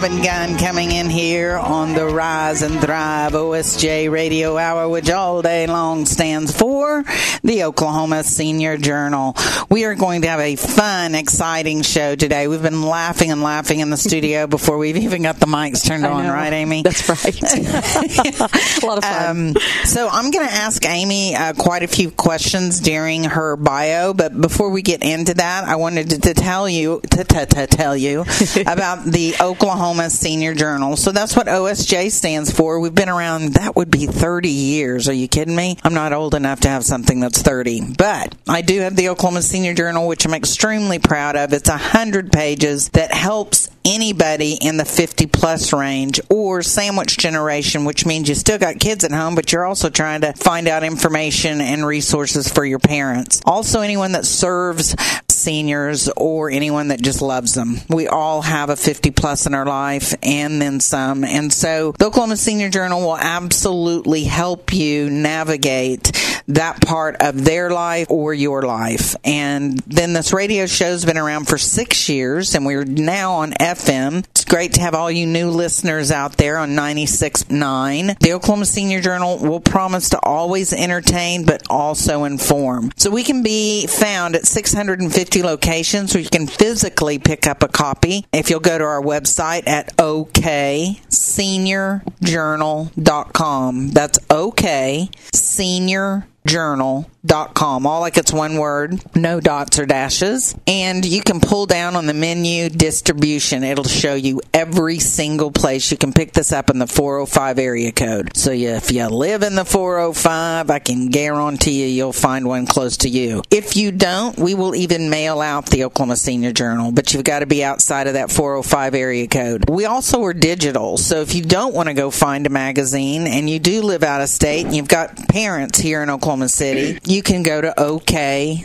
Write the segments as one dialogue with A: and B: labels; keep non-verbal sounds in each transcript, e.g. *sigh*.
A: Robin Gunn coming in here on the Rise and Thrive OSJ Radio Hour, which all day long stands the Oklahoma Senior Journal. We are going to have a fun, exciting show today. We've been laughing and laughing in the studio *laughs* before we've even got the mics turned on, right, Amy?
B: That's right. *laughs* *laughs* a lot of fun.
A: Um, so I'm going to ask Amy uh, quite a few questions during her bio, but before we get into that, I wanted to, to tell you to, to, to tell you about the Oklahoma Senior Journal. So that's what OSJ stands for. We've been around. That would be 30 years. Are you kidding me? I'm not old enough to have something that's 30, but I do have the Oklahoma Senior Journal, which I'm extremely proud of. It's a hundred pages that helps anybody in the 50 plus range or sandwich generation, which means you still got kids at home, but you're also trying to find out information and resources for your parents. Also, anyone that serves seniors or anyone that just loves them. We all have a 50 plus in our life and then some. And so the Oklahoma Senior Journal will absolutely help you navigate that part of their life or your life. And then this radio show's been around for six years and we're now on FM. It's great to have all you new listeners out there on 96.9. The Oklahoma Senior Journal will promise to always entertain but also inform. So we can be found at 650 locations where you can physically pick up a copy. If you'll go to our website at okseniorjournal.com. That's okay senior journal.com. All like it's one word, no dots or dashes. And you can pull down on the menu distribution. It'll show you every single place you can pick this up in the 405 area code. So if you live in the 405, I can guarantee you you'll find one close to you. If you don't, we will even mail out the Oklahoma Senior Journal, but you've got to be outside of that 405 area code. We also are digital. So if you don't want to go find a magazine and you do live out of state and you've got parents here in Oklahoma City, you can go to OK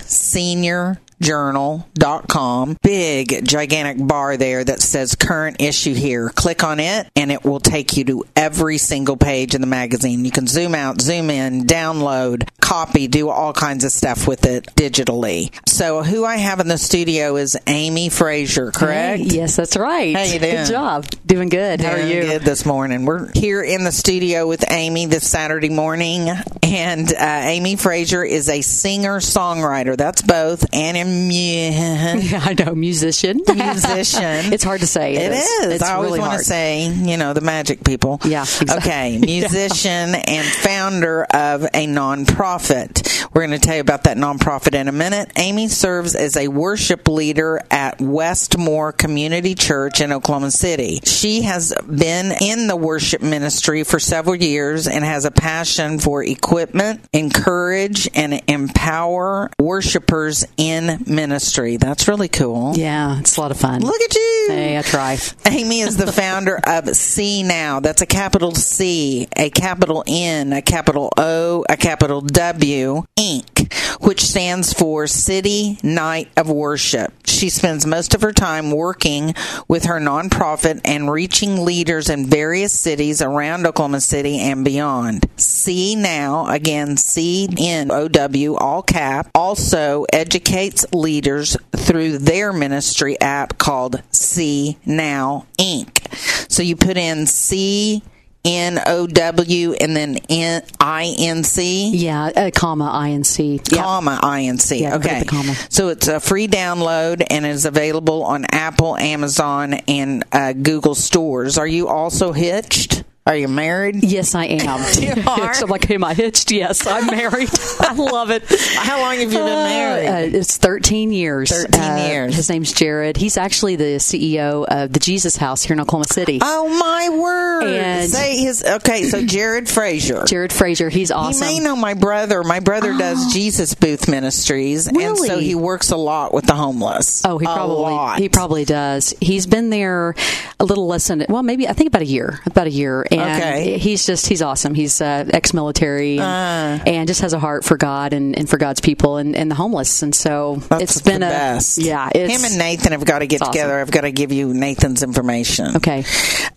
A: Journal.com big gigantic bar there that says current issue here click on it and it will take you to every single page in the magazine you can zoom out zoom in download copy do all kinds of stuff with it digitally so who i have in the studio is amy frazier correct
B: Hey, yes, that's right.
A: How you doing?
B: Good job. Doing good. How are
A: Doing
B: you?
A: Good this morning. We're here in the studio with Amy this Saturday morning, and uh, Amy Frazier is a singer songwriter. That's both, and a
B: Yeah, *laughs* I know, musician.
A: musician. *laughs*
B: it's hard to say.
A: It is.
B: It's
A: I always
B: really
A: want to say, you know, the magic people.
B: Yeah, exactly.
A: Okay, *laughs* musician and founder of a nonprofit. We're going to tell you about that nonprofit in a minute. Amy serves as a worship leader at Westmoore Community Church in Oklahoma City. She has been in the worship ministry for several years and has a passion for equipment, encourage, and empower worshipers in ministry. That's really cool.
B: Yeah, it's a lot of fun.
A: Look at you.
B: Hey, I try. *laughs*
A: Amy is the founder of CNOW. That's a capital C, a capital N, a capital O, a capital W, Inc., which stands for City Night of Worship. She spends most of her time working with her nonprofit and reaching leaders in various cities around Oklahoma City and beyond. CNOW, again, C N O W, all cap, also educates leaders through their ministry app called CNOW Inc. So you put in C N O W and then N I N C
B: Yeah, uh, comma INC.
A: Comma INC. Okay.
B: the comma.
A: So it's a free download and is available on Apple, Amazon, and uh, Google stores. Are you also hitched? Are you married?
B: Yes, I am. *laughs*
A: You *laughs* are?
B: I'm like, am I hitched? Yes, I'm married. I love it.
A: How long have you been married?
B: Uh, it's 13 years.
A: 13
B: Uh,
A: years.
B: His name's Jared. He's actually the CEO of the Jesus House here in Oklahoma City.
A: oh my word!
B: And-
A: Say his okay. So Jared Frazier.
B: Jared Frazier. He's awesome.
A: You may know my brother. My brother *gasps* does Jesus Booth Ministries, and so he works a lot with the homeless.
B: Oh, he probably he probably does. He's been there a little less than well, maybe I think about a year, about a year, and
A: Okay.
B: he's just he's awesome. He's uh, ex-military and,
A: Uh.
B: and just has a heart for God and, and for God's people and, and the homeless. And so
A: That's
B: it's been
A: the
B: a
A: best.
B: yeah. It's,
A: Him and Nathan have got to get
B: it's awesome.
A: together. I've got to give you Nathan's information.
B: Okay.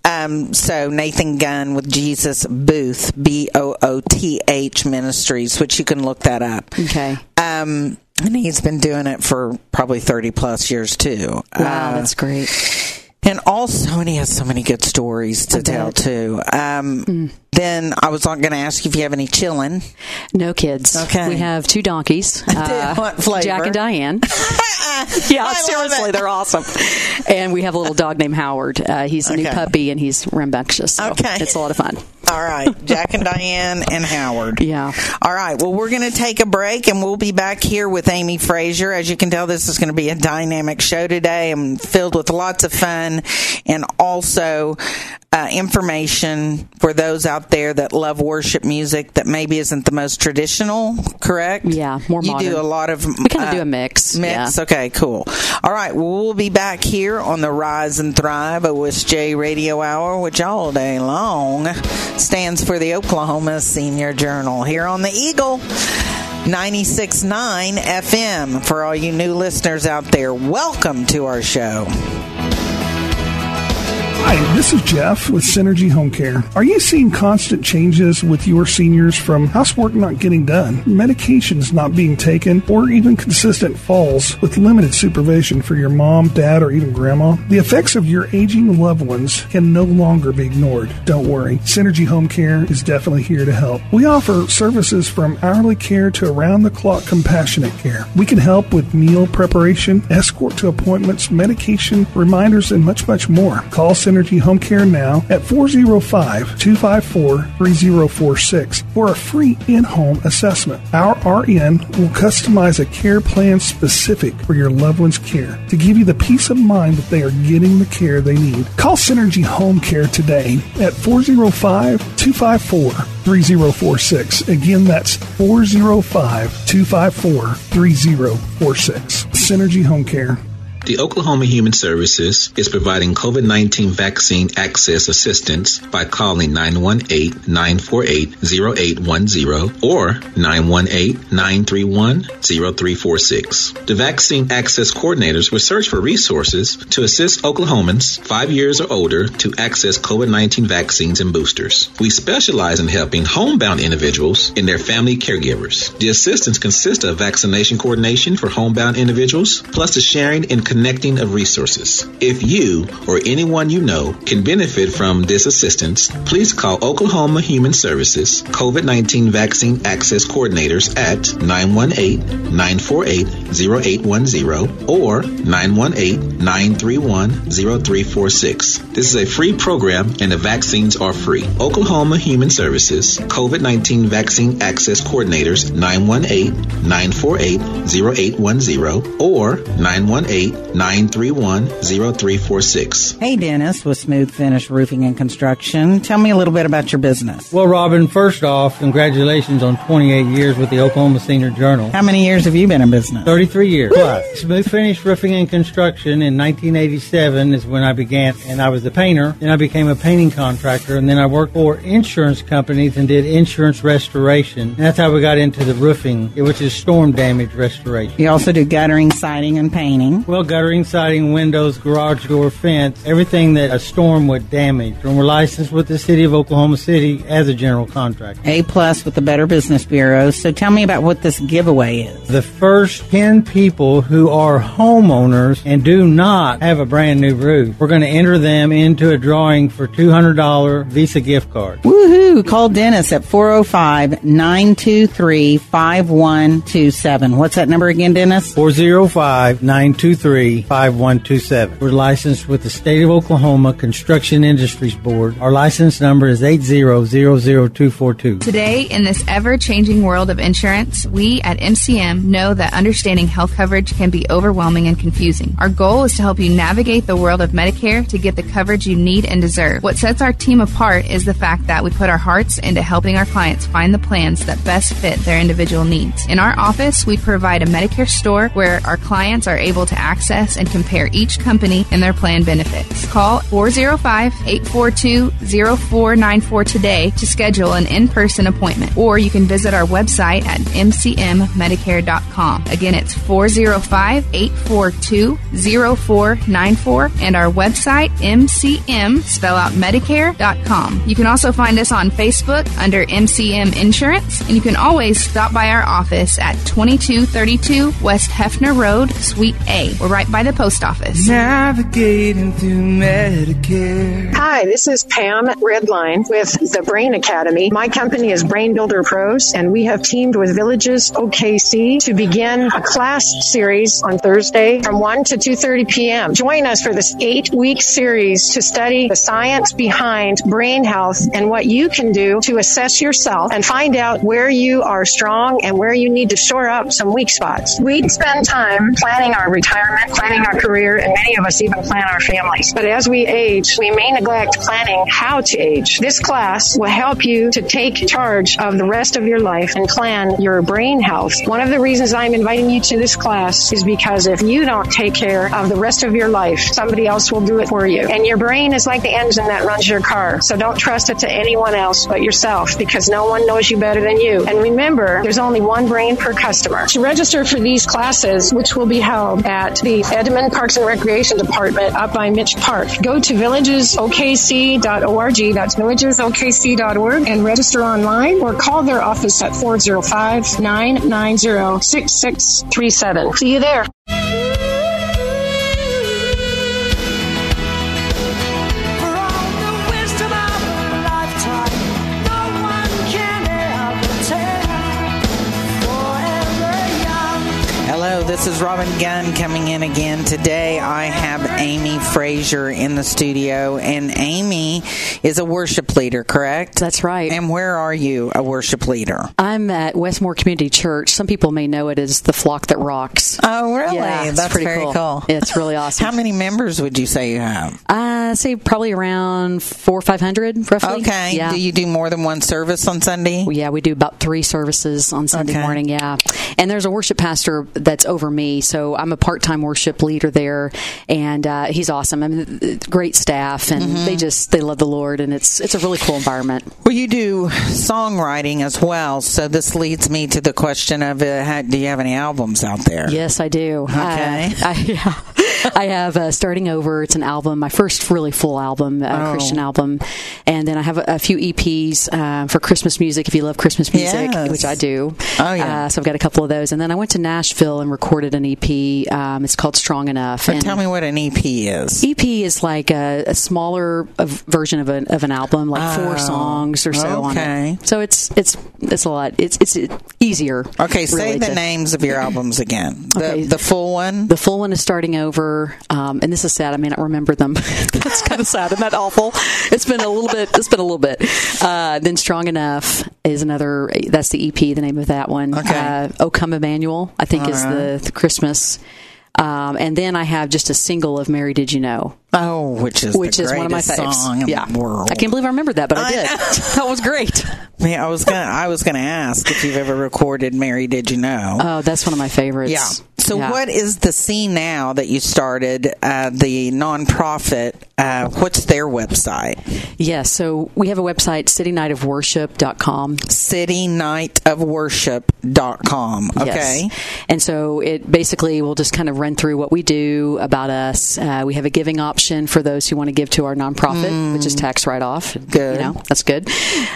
A: Um, so Nathan Gunn with Jesus Booth, B O O T H Ministries, which you can look that up.
B: Okay.
A: Um, and he's been doing it for probably thirty plus years too.
B: Wow,
A: Uh,
B: that's great.
A: And also, and he has so many good stories to tell too. Um, mm. Then I was going to ask you if you have any chilling.
B: No kids.
A: Okay.
B: We have two donkeys. *laughs*
A: Uh, what flavor?
B: Jack and Diane. *laughs* yeah, seriously, they're awesome. And we have a little dog named Howard. Uh, he's a okay. new puppy and he's rambunctious. So
A: okay.
B: It's a lot of fun.
A: All right. Jack and Diane and Howard.
B: Yeah.
A: All right. Well, we're going to take a break and we'll be back here with Amy Frazier. As you can tell, this is going to be a dynamic show today. I'm filled with lots of fun and also uh, information for those out there that love worship music that maybe isn't the most traditional, correct?
B: Yeah, more
A: you
B: modern.
A: do a lot of.
B: We kind of uh, do a mix.
A: Mix.
B: Yeah.
A: Okay, cool. All right, well, we'll be back here on the Rise and Thrive OSJ Radio Hour, which all day long stands for the Oklahoma Senior Journal here on the Eagle. 96.9 FM. For all you new listeners out there, welcome to our show.
C: Hi, this is Jeff with Synergy Home Care. Are you seeing constant changes with your seniors from housework not getting done, medications not being taken, or even consistent falls with limited supervision for your mom, dad, or even grandma? The effects of your aging loved ones can no longer be ignored. Don't worry, Synergy Home Care is definitely here to help. We offer services from hourly care to around the clock compassionate care. We can help with meal preparation, escort to appointments, medication, reminders, and much, much more. Call Synergy Energy Home Care now at 405 254 3046 for a free in home assessment. Our RN will customize a care plan specific for your loved one's care to give you the peace of mind that they are getting the care they need. Call Synergy Home Care today at 405 254 3046. Again, that's 405 254 3046. Synergy Home Care.
D: The Oklahoma Human Services is providing COVID-19 vaccine access assistance by calling 918-948-0810 or 918-931-0346. The vaccine access coordinators will search for resources to assist Oklahomans 5 years or older to access COVID-19 vaccines and boosters. We specialize in helping homebound individuals and their family caregivers. The assistance consists of vaccination coordination for homebound individuals, plus the sharing and connecting of resources. If you or anyone you know can benefit from this assistance, please call Oklahoma Human Services COVID-19 Vaccine Access Coordinators at 918-948-0810 or 918-931-0346. This is a free program and the vaccines are free. Oklahoma Human Services COVID-19 Vaccine Access Coordinators 918-948-0810 or 918 931 0346.
A: Hey, Dennis with Smooth Finish Roofing and Construction. Tell me a little bit about your business.
E: Well, Robin, first off, congratulations on 28 years with the Oklahoma Senior Journal.
A: How many years have you been in business?
E: 33 years. Plus. Smooth Finish Roofing and Construction in 1987 is when I began, and I was a painter. Then I became a painting contractor, and then I worked for insurance companies and did insurance restoration. And that's how we got into the roofing, which is storm damage restoration.
A: You also do guttering, siding, and painting.
E: Well, guttering, siding, windows, garage door, fence, everything that a storm would damage. And we're licensed with the city of Oklahoma City as a general contractor.
A: A plus with the Better Business Bureau. So tell me about what this giveaway is.
E: The first 10 people who are homeowners and do not have a brand new roof, we're going to enter them into a drawing for $200 Visa gift card.
A: Woohoo! Call Dennis at 405 923 5127. What's that number again, Dennis?
E: 405 923 5127. We're licensed with the State of Oklahoma Construction Industries Board. Our license number is 8000242.
F: Today, in this ever changing world of insurance, we at MCM know that understanding health coverage can be overwhelming and confusing. Our goal is to help you navigate the world of Medicare to get the coverage you need and deserve. What sets our team apart is the fact that we put our hearts into helping our clients find the plans that best fit their individual needs. In our office, we provide a Medicare store where our clients are able to access access and compare each company and their plan benefits. Call 405-842-0494 today to schedule an in-person appointment, or you can visit our website at mcmmedicare.com. Again, it's That's 405 842 0494 and our website, MCM, spell out Medicare.com. You can also find us on Facebook under MCM Insurance, and you can always stop by our office at 2232 West Hefner Road, Suite A. right by the post office.
G: Navigating through Medicare.
H: Hi, this is Pam Redline with the Brain Academy. My company is Brain Builder Pros, and we have teamed with Villages OKC to begin a class series on Thursday from 1 to 2.30 p.m. Join us for this eight-week series to study the science behind brain health and what you can do to assess yourself and find out where you are strong and where you need to shore up some weak spots. We spend time planning our retirement, planning our career, and many of us even plan our families. But as we age, we may neglect planning how to age. This class will help you to take charge of the rest of your life and plan your brain health. One of the reasons I'm inviting you to this class is because if you don't take care of the rest of your life, somebody else will do it for you. And your brain is like the engine that runs your car. So don't trust it to anyone else but yourself because no one knows you better than you. And remember, there's only one brain per customer. To register for these classes, which will be held at the Edmond Parks and Recreation Department up by Mitch Park, go to villagesokc.org. That's villagesokc.org and register online or call their office at 405 990 6637. See you there.
A: This is Robin Gunn coming in again. Today I have Amy Frazier in the studio, and Amy is a worship leader, correct?
B: That's right.
A: And where are you, a worship leader?
B: I'm at Westmoore Community Church. Some people may know it as the Flock That Rocks.
A: Oh, really?
B: Yeah,
A: That's
B: pretty
A: very
B: cool.
A: cool.
B: It's really awesome.
A: How many members would you say you have?
B: I say probably around four or five hundred, roughly.
A: Okay.
B: Yeah.
A: Do you do more than one service on Sunday?
B: Well, yeah, we do about three services on Sunday
A: Okay.
B: morning. Yeah, and there's a worship pastor that's over me, so I'm a part-time worship leader there, and uh, he's awesome. I mean, great staff, and
A: Mm-hmm.
B: they just they love the Lord, and it's it's a really cool environment.
A: Well, you do songwriting as well, so this leads me to the question of uh, how, do you have any albums out there?
B: Yes, I do.
A: Okay.
B: Uh, *laughs* I, yeah. I have uh, starting over. It's an album, my first really full album, uh,
A: Oh.
B: Christian album, and then I have a, a few EPs uh, for Christmas music. If you love Christmas music,
A: Yes.
B: which I do,
A: Oh, yeah.
B: Uh, so I've got a couple of those, and then I went to Nashville and recorded an EP. Um, it's called Strong Enough. And
A: tell me what an EP is.
B: EP is like a, a smaller version of an of an album, like
A: Oh,
B: four songs or so on
A: okay.
B: it. So it's it's it's a lot. It's it's easier.
A: Okay, say
B: really,
A: the
B: to-
A: names of your albums again. The,
B: Okay.
A: the full one.
B: The full one is starting over, um, and this is sad. I may not remember them. *laughs* *laughs* That's kind of sad. Isn't that awful? It's been a little bit. It's been a little bit. Uh, then strong enough is another. That's the EP. The name of that one.
A: Okay.
B: Uh, oh come Emmanuel. I think is
A: All
B: the, the Christmas. Um, and then I have just a single of Mary Did You Know,
A: oh, which is
B: which is one of my faves.
A: song in
B: yeah,
A: the world.
B: I can't believe I remembered that, but I,
A: I
B: did. *laughs* that was great.
A: Yeah, I was gonna. I was gonna ask if you've ever recorded "Mary Did You Know."
B: Oh, that's one of my favorites.
A: yeah. So,
B: Yeah.
A: what is the CNOW that you started? Uh, the nonprofit. Uh, what's their website?
B: Yeah, so we have a website, citynightofworship.com.
A: CityNightOfWorship.com. Okay.
B: Yes. And so it basically will just kind of run through what we do about us. Uh, we have a giving option for those who want to give to our nonprofit, which is tax write off.
A: Mm. Good.
B: You know, that's good.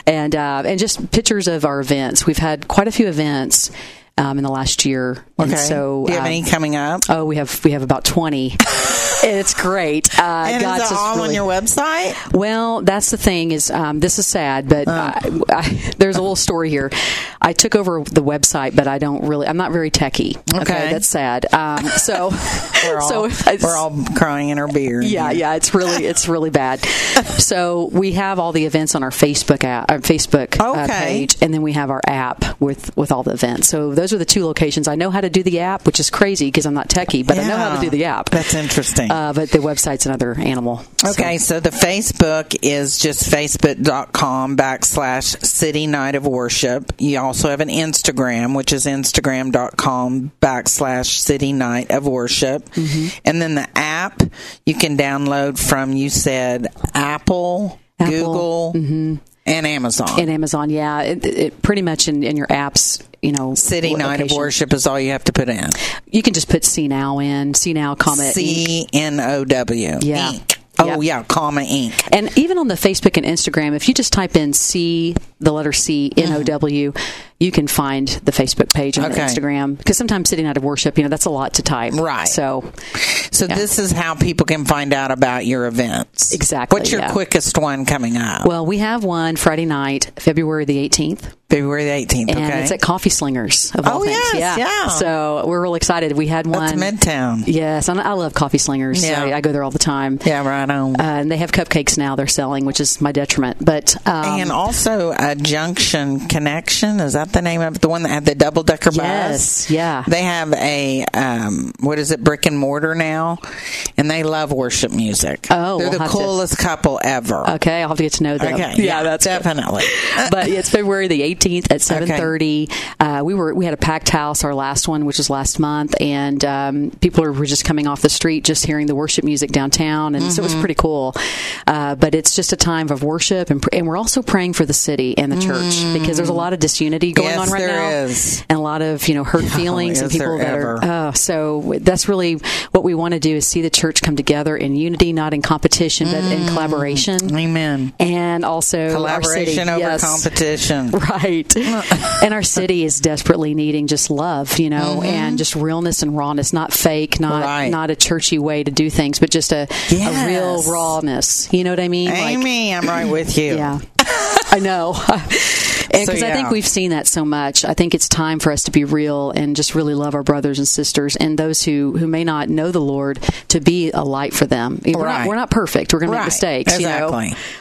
B: And, uh, and just pictures of our events. We've had quite a few events. Um, in the last year,
A: Okay.
B: and so
A: Do you have
B: um,
A: any coming up?
B: Oh, we have we have about twenty. *laughs* it's great. Uh,
A: and is it all on your website?
B: well, that's the thing is um, this is sad, but I, I, there's a little story here. I took over the website, but I don't really. I'm not very techie.
A: Okay.
B: that's sad. Um, so, *laughs* *laughs*
A: We're all,
B: so
A: we're all crying in our beer.
B: yeah, yeah, it's really it's really bad. so we have all the events on our Facebook app, our Facebook uh, page, and then we have our app with with all the events. So those are the two locations. I know how to do the app, which is crazy because I'm not techie, but I know how to do the app.
A: That's interesting.
B: Uh, but the website's another animal. So-
A: Okay, so the Facebook is just facebook.com backslash city night of worship. You also have an Instagram, which is instagram.com backslash city night of worship.
B: Mm-hmm.
A: And then the app you can download from, you said, Apple,
B: Apple,
A: Google,
B: mm-hmm.
A: And Amazon.
B: and Amazon. Yeah, it, it pretty much in, in your apps. You know,
A: City Night of. Worship is all you have to put in.
B: You can just put C now in C now, comma
A: C N O W.
B: Yeah.
A: Inc. Oh
B: Yep.
A: yeah, comma Inc.
B: And even on the Facebook and Instagram, if you just type in C, the letter C, N O W, you can find the Facebook page and
A: Okay.
B: Instagram. Because sometimes City Night of Worship, you know, that's a lot to type.
A: Right.
B: So,
A: So
B: Yeah.
A: this is how people can find out about your events.
B: Exactly,
A: What's your
B: yeah.
A: quickest one coming up?
B: well, we have one Friday night, February the 18th.
A: February the eighteenth.
B: And
A: Okay.
B: it's at Coffee Slingers, of all
A: Oh,
B: things.
A: yes, yeah.
B: So we're real excited. We had
A: That's
B: one.
A: Midtown.
B: Yes, and I love Coffee Slingers.
A: Yeah.
B: I, I go there all the time.
A: Yeah, right on.
B: Uh, and they have cupcakes now they're selling, which is my detriment. But um,
A: and also Junction Connection. Is that the name of it? the one that had the double decker bus?
B: Yes, yeah.
A: They have a um, what is it, brick and mortar now, and they love worship music.
B: Oh,
A: they're
B: we'll
A: the
B: have to-
A: coolest couple ever.
B: okay, I'll have to get to know them.
A: Okay,
B: yeah, that's
A: definitely. *laughs*
B: but it's February the 18th at 7:30. Uh, we were we had a packed house our last one, which was last month, and um, people were just coming off the street, just hearing the worship music downtown, and so it was
A: Mm-hmm.
B: pretty cool. Uh, but it's just a time of worship, and, pr- and we're also praying for the city and the church because there's a lot of disunity going
A: Mm. Yes,
B: on right
A: there
B: now,
A: is.
B: and a lot of you know hurt *laughs* feelings and people that
A: ever.
B: are. Uh, so that's really what we want to do is see the church come together in unity, not in competition, but in collaboration.
A: Amen.
B: And also our city.
A: Collaboration over
B: Yes.
A: competition. *laughs*
B: Right. *laughs* and our city is desperately needing just love, you know, and just realness and rawness, not fake, not
A: Mm-hmm. Right.
B: not a churchy way to do things, but just a,
A: Yes.
B: a real rawness. You know what I mean? Like-
A: Amy, I'm right with you.
B: yeah. I know. *laughs* Because
A: So,
B: I think we've seen that so much. I think it's time for us to be real and just really love our brothers and sisters and those who, who may not know the Lord to be a light for them. We're,
A: Right.
B: not, we're not perfect. We're going to make mistakes, you know.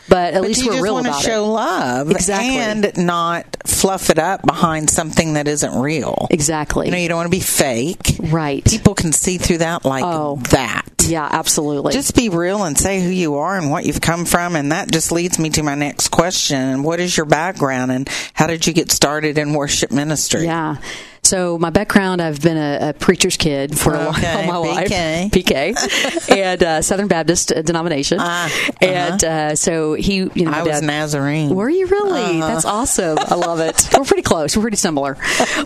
B: But at
A: But
B: least
A: you
B: we're
A: just
B: real about
A: show
B: it.
A: love
B: Exactly.
A: and not fluff it up behind something that isn't real.
B: Exactly.
A: You know, you don't want to be fake.
B: right.
A: People can see through that like
B: Oh.
A: that.
B: yeah, absolutely.
A: Just be real and say who you are and what you've come from. And that just leads me to my next question. What is your background and how did you get started in worship ministry?
B: Yeah. So my background, I've been a, a preacher's kid for a while, *laughs* all my
A: PK.
B: life, PK, *laughs* and uh, Southern Baptist uh, denomination.
A: Ah,
B: And uh, so he, you know,
A: I was Nazarene.
B: Were you really?
A: Uh-huh.
B: That's awesome. *laughs* I love it. We're pretty close. We're pretty similar.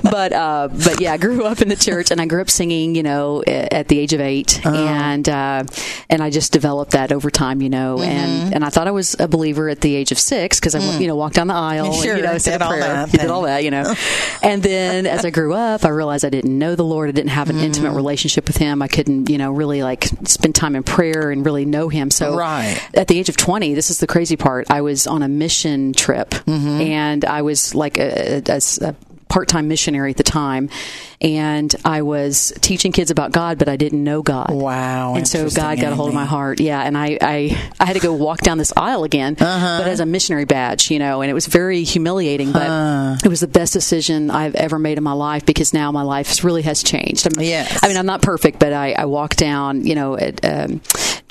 B: But uh, but yeah, I grew up in the church, and I grew up singing. You know, at the age of 8
A: Uh-huh.
B: and uh, and I just developed that over time. You know,
A: Mm-hmm.
B: and and I thought I was a believer at the age of six because I went, you know walked down the aisle,
A: Mm. Sure,
B: and, you know, said a
A: all
B: prayer,
A: that
B: You did all that, you know. and then as I grew up, I realized I didn't know the Lord. I didn't have an
A: Mm.
B: intimate relationship with Him. I couldn't, you know, really like spend time in prayer and really know Him. So
A: Right.
B: at the age of 20, this is the crazy part. I was on a mission trip
A: Mm-hmm.
B: and I was like a, a- a- a part-time missionary at the time and I was teaching kids about God, but I didn't know God.
A: Wow,
B: And so God got a hold of my heart. Yeah. And I, I, I had to go walk down this aisle again,
A: Uh-huh.
B: but as a missionary badge, you know, and it was very humiliating, but it was the best decision I've ever made in my life because now my life really has changed. I'm,
A: Yes.
B: I mean, I'm not perfect, but I, I walk down, you know, at, um,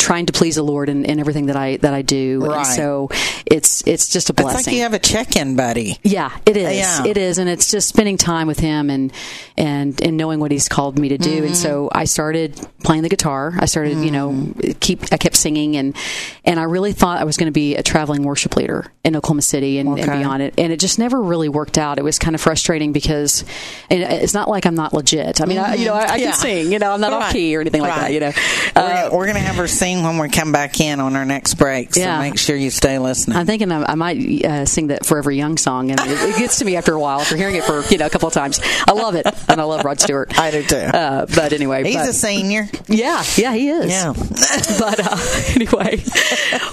B: trying to please the Lord in, in everything that I that I do.
A: Right.
B: And so it's it's just a
A: It's
B: blessing.
A: like you have a check-in buddy.
B: Yeah, it is.
A: Yeah.
B: It is, and it's just spending time with him and and and knowing what he's called me to do.
A: Mm-hmm.
B: And so I started playing the guitar. I started, you know, keep I kept singing, and and I really thought I was going to be a traveling worship leader in Oklahoma City and, and beyond it. And it just never really worked out. It was kind of frustrating because and it's not like I'm not legit. I mean, I, you know, I, I
A: Yeah.
B: can sing. You know, I'm not off key or anything like that. You know,
A: We're,
B: Uh,
A: gonna, we're gonna have her sing when we come back in on our next break. So
B: Yeah.
A: make sure you stay listening.
B: I'm thinking I, I might uh, sing that Forever Young song, and it, it gets to me after a while after hearing it for you know a couple of times. I love it, and I love Rod Stewart.
A: I do too.
B: Uh, but anyway,
A: He's
B: but-
A: a senior.
B: yeah, yeah, he is.
A: Yeah. *laughs*
B: but uh, *laughs* anyway,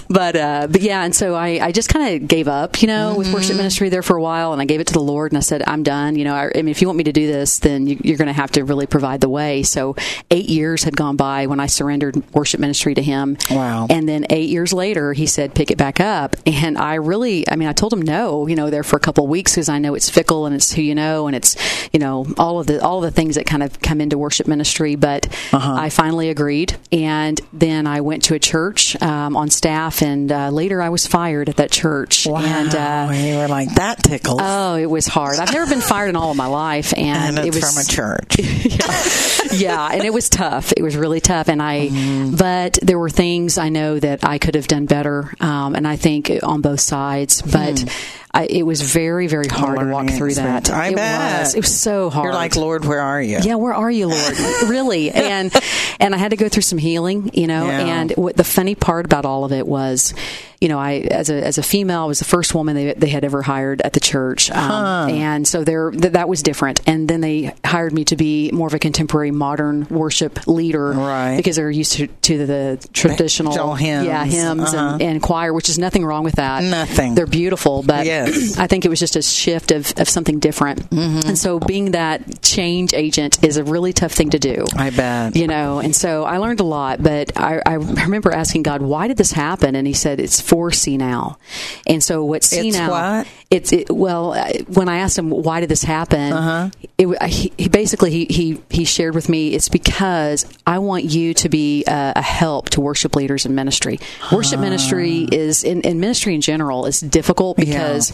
B: but uh, but yeah, and so I, I just kind of gave up, you know, with worship ministry there for a while, and I gave it to the Lord, and I said, I'm done. You know, I, I mean, if you want me to do this, then you, you're going to have to really provide the way. So eight years had gone by when I surrendered worship ministry to Him.
A: Wow.
B: And then eight years later, He said, pick it back up, and I really, I mean, I told Him no, you know, there for a couple of weeks because I know it's fickle and it's who you know, and it's you know all of the all of the things that kind of come into worship ministry, but I finally agreed, and then I went to a church um, on staff, and uh, later I was fired at that church church.
A: Wow.
B: And uh,
A: you were like that tickles.
B: oh, it was hard. I've never been fired in all of my life, and,
A: and it's
B: it was
A: from a church. *laughs*
B: yeah, and it was tough. It was really tough, and I.
A: Mm-hmm.
B: But there were things I know that I could have done better, um, and I think on both sides. But I, it was very, very hard to walk through that.
A: I
B: it
A: bet.
B: was. It was so hard.
A: You're like, Lord, where are you?
B: Yeah, where are you, Lord? *laughs* really? And and I had to go through some healing, you know.
A: Yeah.
B: And what the funny part about all of it was, you know, I as a as a female, I was the first woman they, they had ever hired at the church, um, and so there th- that was different. And then they hired me to be more of a contemporary, modern worship leader,
A: Right.
B: Because they're used to, to the traditional,
A: Traditional hymns.
B: yeah, hymns
A: Uh-huh.
B: and, and choir, which is nothing wrong with that.
A: Nothing.
B: They're beautiful, but
A: Yes. *clears throat*
B: I think it was just a shift of, of something different.
A: Mm-hmm.
B: And so being that change agent is a really tough thing to do.
A: I bet.
B: You know, and so I learned a lot, but I, I remember asking God, why did this happen? And he said, it's for CNOW. And so what see
A: It's
B: now,
A: what?
B: it's, it, well, when I asked him, why did this happen?
A: Uh-huh.
B: It, he, he basically, he, he, he shared with me, it's because I want you to be a, a help to worship leaders in ministry. Worship ministry is, in, in ministry in general, is difficult because,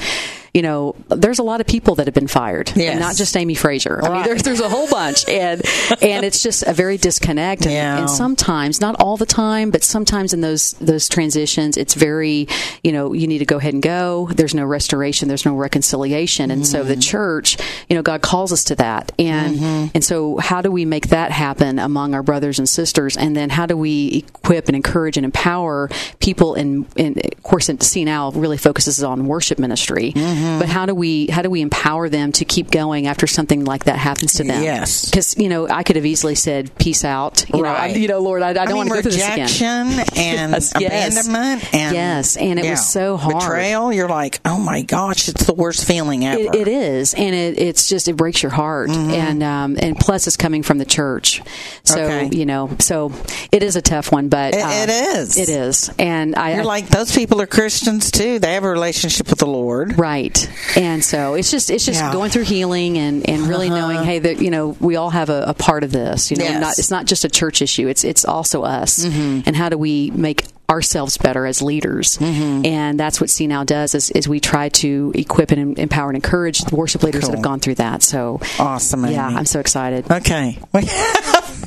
B: you know, there's a lot of people that have been fired,
A: Yes.
B: and not just Amy Frazier. I mean, there's there's a whole bunch, and and it's just a very disconnect. And,
A: Yeah.
B: and sometimes, not all the time, but sometimes in those those transitions, it's very, you know, you need to go ahead and go. There's no restoration. There's no reconciliation, and so
A: Mm-hmm.
B: the church, you know, God calls us to that, and
A: Mm-hmm.
B: and so how do we make that happen among our brothers and sisters, and then how do we equip and encourage and empower people? In, in of course, CNOW really focuses on worship ministry,
A: Mm-hmm.
B: But how do we how do we empower them to keep going after something like that happens to them?
A: Yes.
B: because you know I could have easily said peace out. You know, I,
A: Right.
B: you know, Lord, I, I don't
A: I mean,
B: want to go through this again.
A: rejection *laughs* and
B: Yes, yes.
A: abandonment and
B: Yes, and it was so hard.
A: Betrayal. You're like, oh my gosh, it's the worst feeling ever.
B: It, it is, and it, it's just it breaks your heart, and um, and plus it's coming from the church, so
A: Mm-hmm. Okay.
B: you know, so it is a tough one, but
A: It- it is.
B: it is, and I
A: You're like those people are Christians too. They have a relationship with the Lord.
B: Right, and so it's just it's just
A: Yeah.
B: going through healing and, and really uh-huh. knowing, hey, that you know we all have a, a part of this. You know,
A: Yes.
B: not, it's not just a church issue; it's it's also us. Mm-hmm. And how do we make ourselves better as leaders? Mm-hmm. And that's what CNOW does is, is we try to equip and empower and encourage the worship leaders that have gone through that. So
A: Awesome,
B: yeah, I'm so excited.
A: Okay. *laughs* *laughs*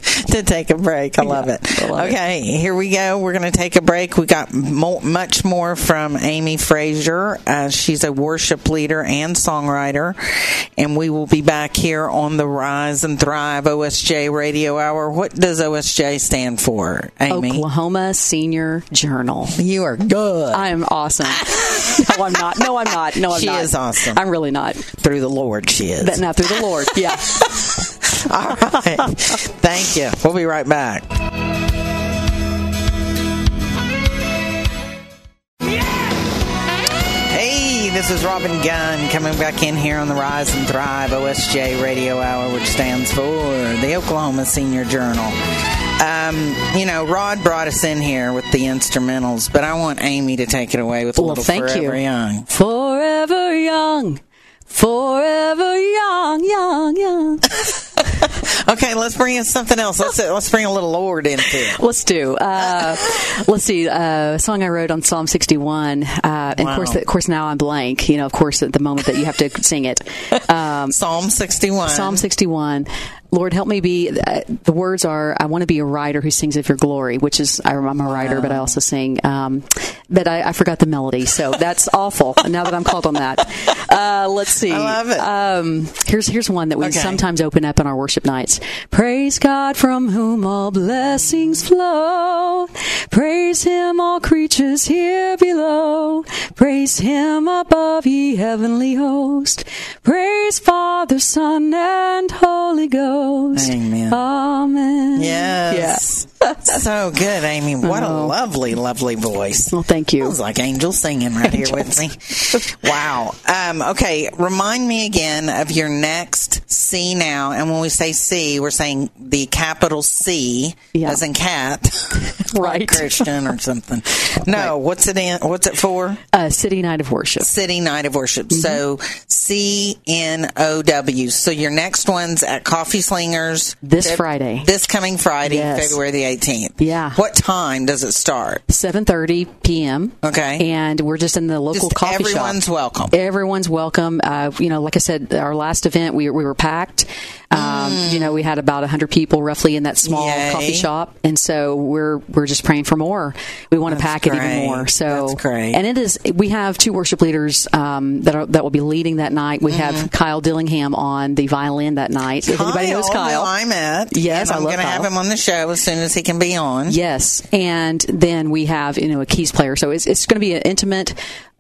A: *laughs* To take a break. I love it.
B: I love it.
A: okay, here we go. We're going to take a break. We got mo- much more from Amy Frazier. Uh, she's a worship leader and songwriter. And we will be back here on the Rise and Thrive OSJ Radio Hour. What does OSJ stand for, Amy?
B: Oklahoma Senior Journal.
A: You are good.
B: I am awesome. no, I'm not. No, I'm not. No, I'm *laughs*
A: She
B: not.
A: is awesome.
B: I'm really not.
A: Through the Lord, she is.
B: But now through the Lord. Yeah. *laughs*
A: All right. Thank you. We'll be right back. Hey, this is Robin Gunn coming back in here on the Rise and Thrive OSJ Radio Hour, which stands for the Oklahoma Senior Journal. Um, you know, Rod brought us in here with the instrumentals, but I want Amy to take it away with a
B: Well,
A: little
B: thank
A: Forever
B: you.
A: Young.
B: Forever young. Forever young, young, young.
A: Okay, let's bring in something else. Let's let's bring a little Lord into it.
B: Let's do. Uh, *laughs* let's see. Uh, a song I wrote on Psalm 61. Uh, and
A: Wow.
B: of course, of course, now I'm blank. You know, of course, at the moment that you have to sing it. *laughs* Um,
A: Psalm 61.
B: Psalm 61. Lord, help me be. Uh, the words are, I want to be a writer who sings of your glory, which is, I- I'm a writer, but I also sing. Um, but I, I forgot the melody, so that's *laughs* awful now that I'm called on that. Uh, let's see.
A: I love it.
B: Um, here's, here's one that we
A: Okay.
B: sometimes open up in our worship nights. Praise God from whom all blessings flow. Praise Him, all creatures here below. Praise Him above, ye heavenly host. Praise Father, Son, and Holy Ghost.
A: Amen.
B: Amen.
A: Yes. So good, Amy. What a
B: Oh.
A: lovely, lovely voice.
B: Well, thank you.
A: Sounds like angels singing right here with me. *laughs* Wow. Um, okay, remind me again of your next CNOW. And when we say C, we're saying the capital C,
B: Yeah.
A: as in cat,
B: Right.
A: Christian or something. *laughs* No, what's it in? What's it for?
B: Uh, City Night of Worship.
A: City Night of Worship.
B: Mm-hmm.
A: So C N O W. So your next one's at Coffee Slingers
B: This
A: Feb-
B: Friday.
A: This coming Friday,
B: Yes.
A: February the. 18th.
B: Yeah.
A: What time does it start?
B: 7:30 p.m.
A: Okay.
B: and we're just in the local
A: Just
B: coffee shop.
A: everyone's welcome.
B: Everyone's welcome. Uh, you know, like I said, our last event we we were packed. Um, You know, we had about 100 people roughly in that small
A: Mm. Yay.
B: coffee shop, and so we're we're just praying for more. We want to pack it even more. So
A: That's great.
B: And it is. We have two worship leaders um, that are that will be leading that night. We have Kyle Dillingham on the violin that night. If anybody knows Kyle,
A: I met.
B: Yes, I
A: I'm going to have him on the show as soon as he can be on.
B: Yes, and then we have you know a keys player, so it's it's going to be an intimate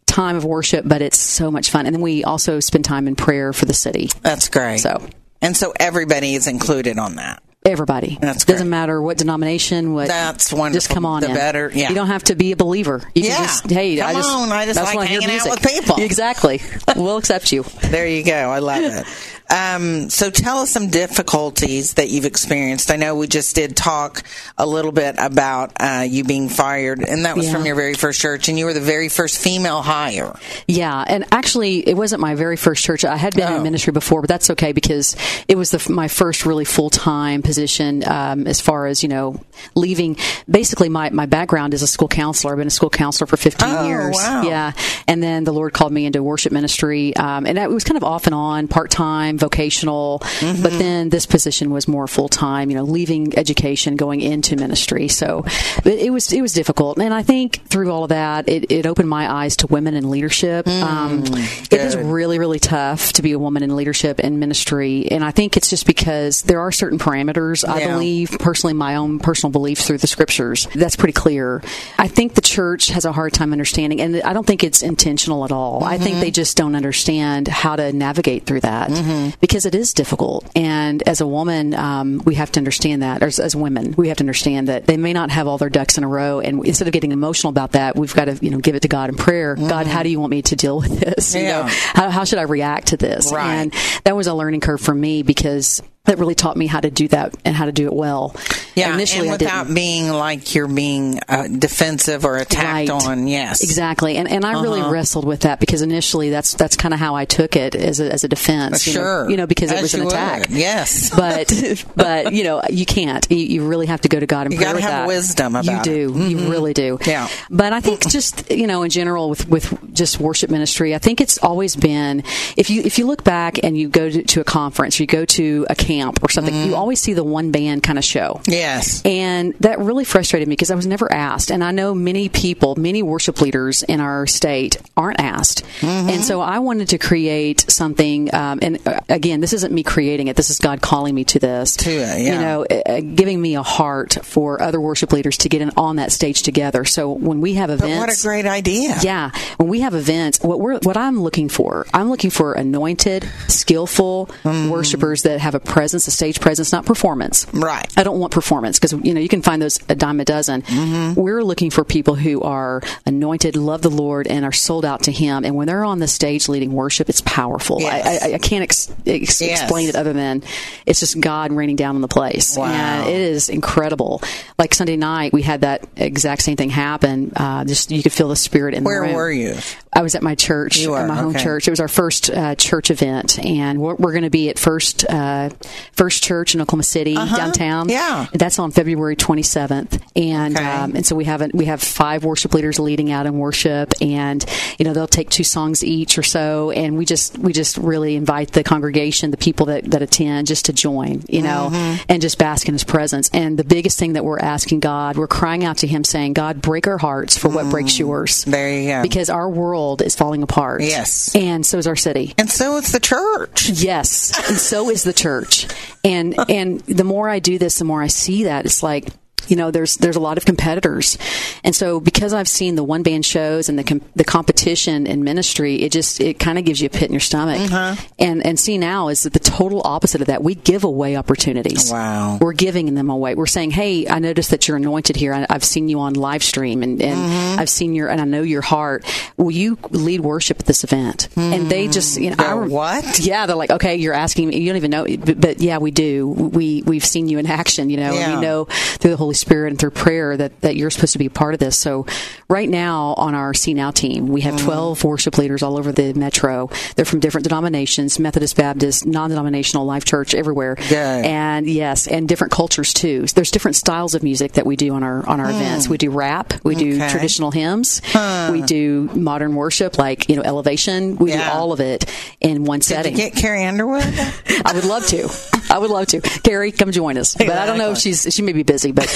B: time of worship, but it's so much fun. And then we also spend time in prayer for the city.
A: That's great.
B: So
A: and so everybody is included on that.
B: everybody,
A: That's great.
B: doesn't matter what denomination, what
A: That's wonderful.
B: Just come on
A: The
B: in.
A: better- yeah.
B: You don't have to be a believer. You
A: Yeah.
B: can just hey, I
A: Come
B: just
A: on, I just like
B: I
A: hanging out with people. *laughs*
B: Exactly, we'll accept you. *laughs*
A: There you go. I love it. *laughs* Um, so tell us some difficulties that you've experienced. I know we just did talk a little bit about uh, you being fired, and that was
B: Yeah.
A: from your very first church, and you were the very first female hire.
B: Yeah, and actually, it wasn't my very first church. I had been
A: Oh.
B: in ministry before, but that's okay because it was the, my first really full time position. Um, as far as you know, leaving. Basically, my my background is a school counselor. I've been a school counselor for 15
A: Oh,
B: years.
A: wow.
B: Yeah, and then the Lord called me into worship ministry, um, and it was kind of off and on, part time, vocational.
A: Mm-hmm.
B: But then this position was more full time. You know, leaving education, going into ministry. So it, it was it was difficult, and I think through all of that, it, it opened my eyes to women in leadership. um, it is
A: Mm,
B: really really tough to be a woman in leadership and ministry, and I think it's just because there are certain parameters. I believe personally, my own personal beliefs through the scriptures. That's pretty clear. I think the church has a hard time understanding, and I don't think it's intentional at all. I
A: Mm-hmm.
B: think they just don't understand how to navigate through that
A: Mm-hmm.
B: Because it is difficult. And as a woman, um, we have to understand that. Or as, as women, we have to understand that they may not have all their ducks in a row. And instead of getting emotional about that, we've got to you know give it to God in prayer. God, how do you want me to deal with this? You
A: Mm-hmm. Yeah.
B: know, how, how should I react to this?
A: Right.
B: And that was a learning curve for me because that really taught me how to do that and how to do it well.
A: Yeah,
B: initially
A: and without being like you're being uh, defensive or attacked
B: Right.
A: on. Yes,
B: Exactly, and and I really
A: Uh-huh.
B: wrestled with that because initially that's that's kind of how I took it as a, as a defense. you know-
A: Sure,
B: you know, because it was an attack.
A: would. Yes,
B: But *laughs* but you know you can't. You, you really have to go to God and
A: You
B: pray
A: gotta
B: with
A: have
B: that.
A: wisdom
B: You do.
A: Mm-hmm.
B: You really do.
A: Yeah.
B: But I think just you know in general with with just worship ministry, I think it's always been if you if you look back and you go to, to a conference or you go to a camp or something,
A: Mm-hmm.
B: you always see the one band kind of show.
A: yes.
B: And that really frustrated me because I was never asked. And I know many people, many worship leaders in our state aren't asked.
A: Mm-hmm.
B: And so I wanted to create something. Um, and uh, again, this isn't me creating it. This is God calling me to this.
A: To it, yeah.
B: You know, uh, giving me a heart for other worship leaders to get in, on that stage together. So when we have
A: But
B: events.
A: what a great idea.
B: Yeah, when we have events, what we're what I'm looking for, I'm looking for anointed, skillful
A: Mm.
B: worshipers that have a presence, a stage presence, not performance.
A: Right.
B: I don't want performance because you know you can find those a dime a dozen.
A: Mm-hmm.
B: We're looking for people who are anointed, love the Lord, and are sold out to Him. And when they're on the stage leading worship, it's powerful.
A: Yes.
B: I, I, I can't ex- ex-
A: Yes.
B: explain it other than it's just God raining down on the place,
A: Wow.
B: and it is incredible. Like Sunday night, we had that exact same thing happen. Uh, just you could feel the spirit in
A: Where
B: the room.
A: Where were you?
B: I was at my church, at my home church. It was our first uh, church event, and we're, we're going to be at First uh, First Church in Oklahoma City downtown.
A: Uh-huh. Yeah.
B: that's on February 27th, and
A: Okay.
B: um, and so we have a, we have five worship leaders leading out in worship, and you know they'll take two songs each or so, and we just we just really invite the congregation, the people that that attend, just to join, you know,
A: Mm-hmm.
B: and just bask in His presence. And the biggest thing that we're asking God, we're crying out to Him, saying, God, break our hearts for what breaks yours
A: Mm. There you go.
B: because our world is falling apart.
A: Yes.
B: And so is our city.
A: and so is the church.
B: Yes. and so is the church. And and the more I do this, the more I see that. It's like you know, there's there's a lot of competitors, and so because I've seen the one band shows and the com- the competition in ministry, it just it kind of gives you a pit in your stomach. Mm-hmm. And and CNOW is that the total opposite of that. We give away opportunities.
A: Wow.
B: we're giving them away. We're saying, hey, I noticed that you're anointed here. I, I've seen you on live stream, and, and mm-hmm. I've seen your and I know your heart. Will you lead worship at this event? And they mm. just you know I
A: what?
B: yeah, they're like, okay, you're asking me. You don't even know, but, but yeah, we do. We we've seen you in action. You know,
A: Yeah.
B: we know through the Holy Holy Spirit and through prayer that, that you're supposed to be a part of this. So, right now on our CNOW team, we have
A: Mm-hmm.
B: 12 worship leaders all over the metro. They're from different denominations Methodist, Baptist, non denominational, Life Church, everywhere. And yes, and different cultures too. There's different styles of music that we do on our on our events. We do rap, we do
A: Hmm.
B: Traditional hymns, we do modern worship like you know elevation. We
A: Yeah.
B: do all of it in one
A: Did
B: setting.
A: get Carrie Underwood? *laughs*
B: I would love to. I would love to. Carrie, come join us. But I don't know if she's she may be busy, but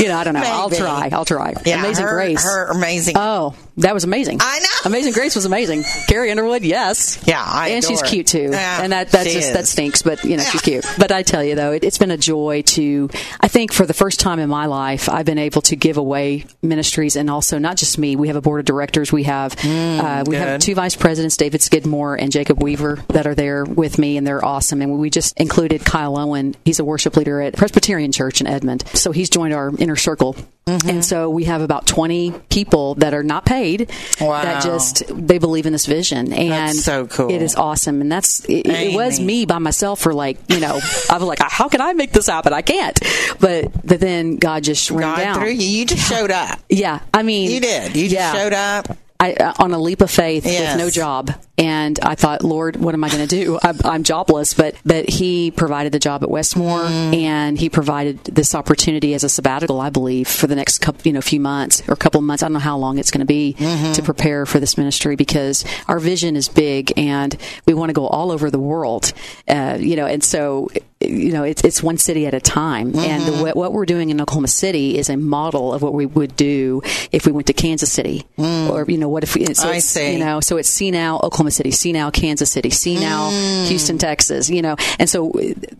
B: you know I don't know. I'll try. I'll try.
A: Yeah,
B: Amazing
A: her,
B: Grace.
A: Her amazing.
B: Oh, that was amazing.
A: I know.
B: Amazing Grace was amazing. Carrie Underwood, yes.
A: Yeah, I
B: and she's
A: her.
B: cute too.
A: Yeah,
B: and that that
A: she
B: just that stinks, but you know she's cute. But I tell you though, it, it's been a joy to. I think for the first time in my life, I've been able to give away ministries, and also not just me. We have a board of directors. We have uh, we have
A: Mm,
B: two vice presidents, David Skidmore and Jacob Weaver, that are there with me, and they're awesome. And we just included Kyle Owen. He's a worship leader at Presbyterian Church in Edmond, so he's joined our inner circle.
A: Mm-hmm.
B: And so we have about 20 people that are not paid
A: Wow.
B: that just they believe in this vision and
A: That's so cool.
B: it is awesome and that's it, it was me by myself for like you know I was like how can I make this happen I can't but but then God just ran
A: God
B: down
A: through you. You just showed up.
B: yeah I mean
A: You did. You just
B: yeah.
A: showed up.
B: I, uh, on a leap of faith
A: Yes.
B: with no job, and I thought, Lord, what am I going to do? I'm, I'm jobless, but but He provided the job at Westmoore,
A: Mm.
B: and He provided this opportunity as a sabbatical, I believe, for the next couple, you know, few months or a couple of months. I don't know how long it's going to be
A: Mm-hmm.
B: to prepare for this ministry because our vision is big, and we want to go all over the world, uh, you know, and so you know, it's it's one city at a time, and
A: Mm-hmm.
B: the, what- what we're doing in Oklahoma City is a model of what we would do if we went to Kansas City, or you know, what if we? So
A: Mm. I see.
B: You know, so it's see now Oklahoma City, see now Kansas City, see now
A: Mm.
B: Houston, Texas. You know, and so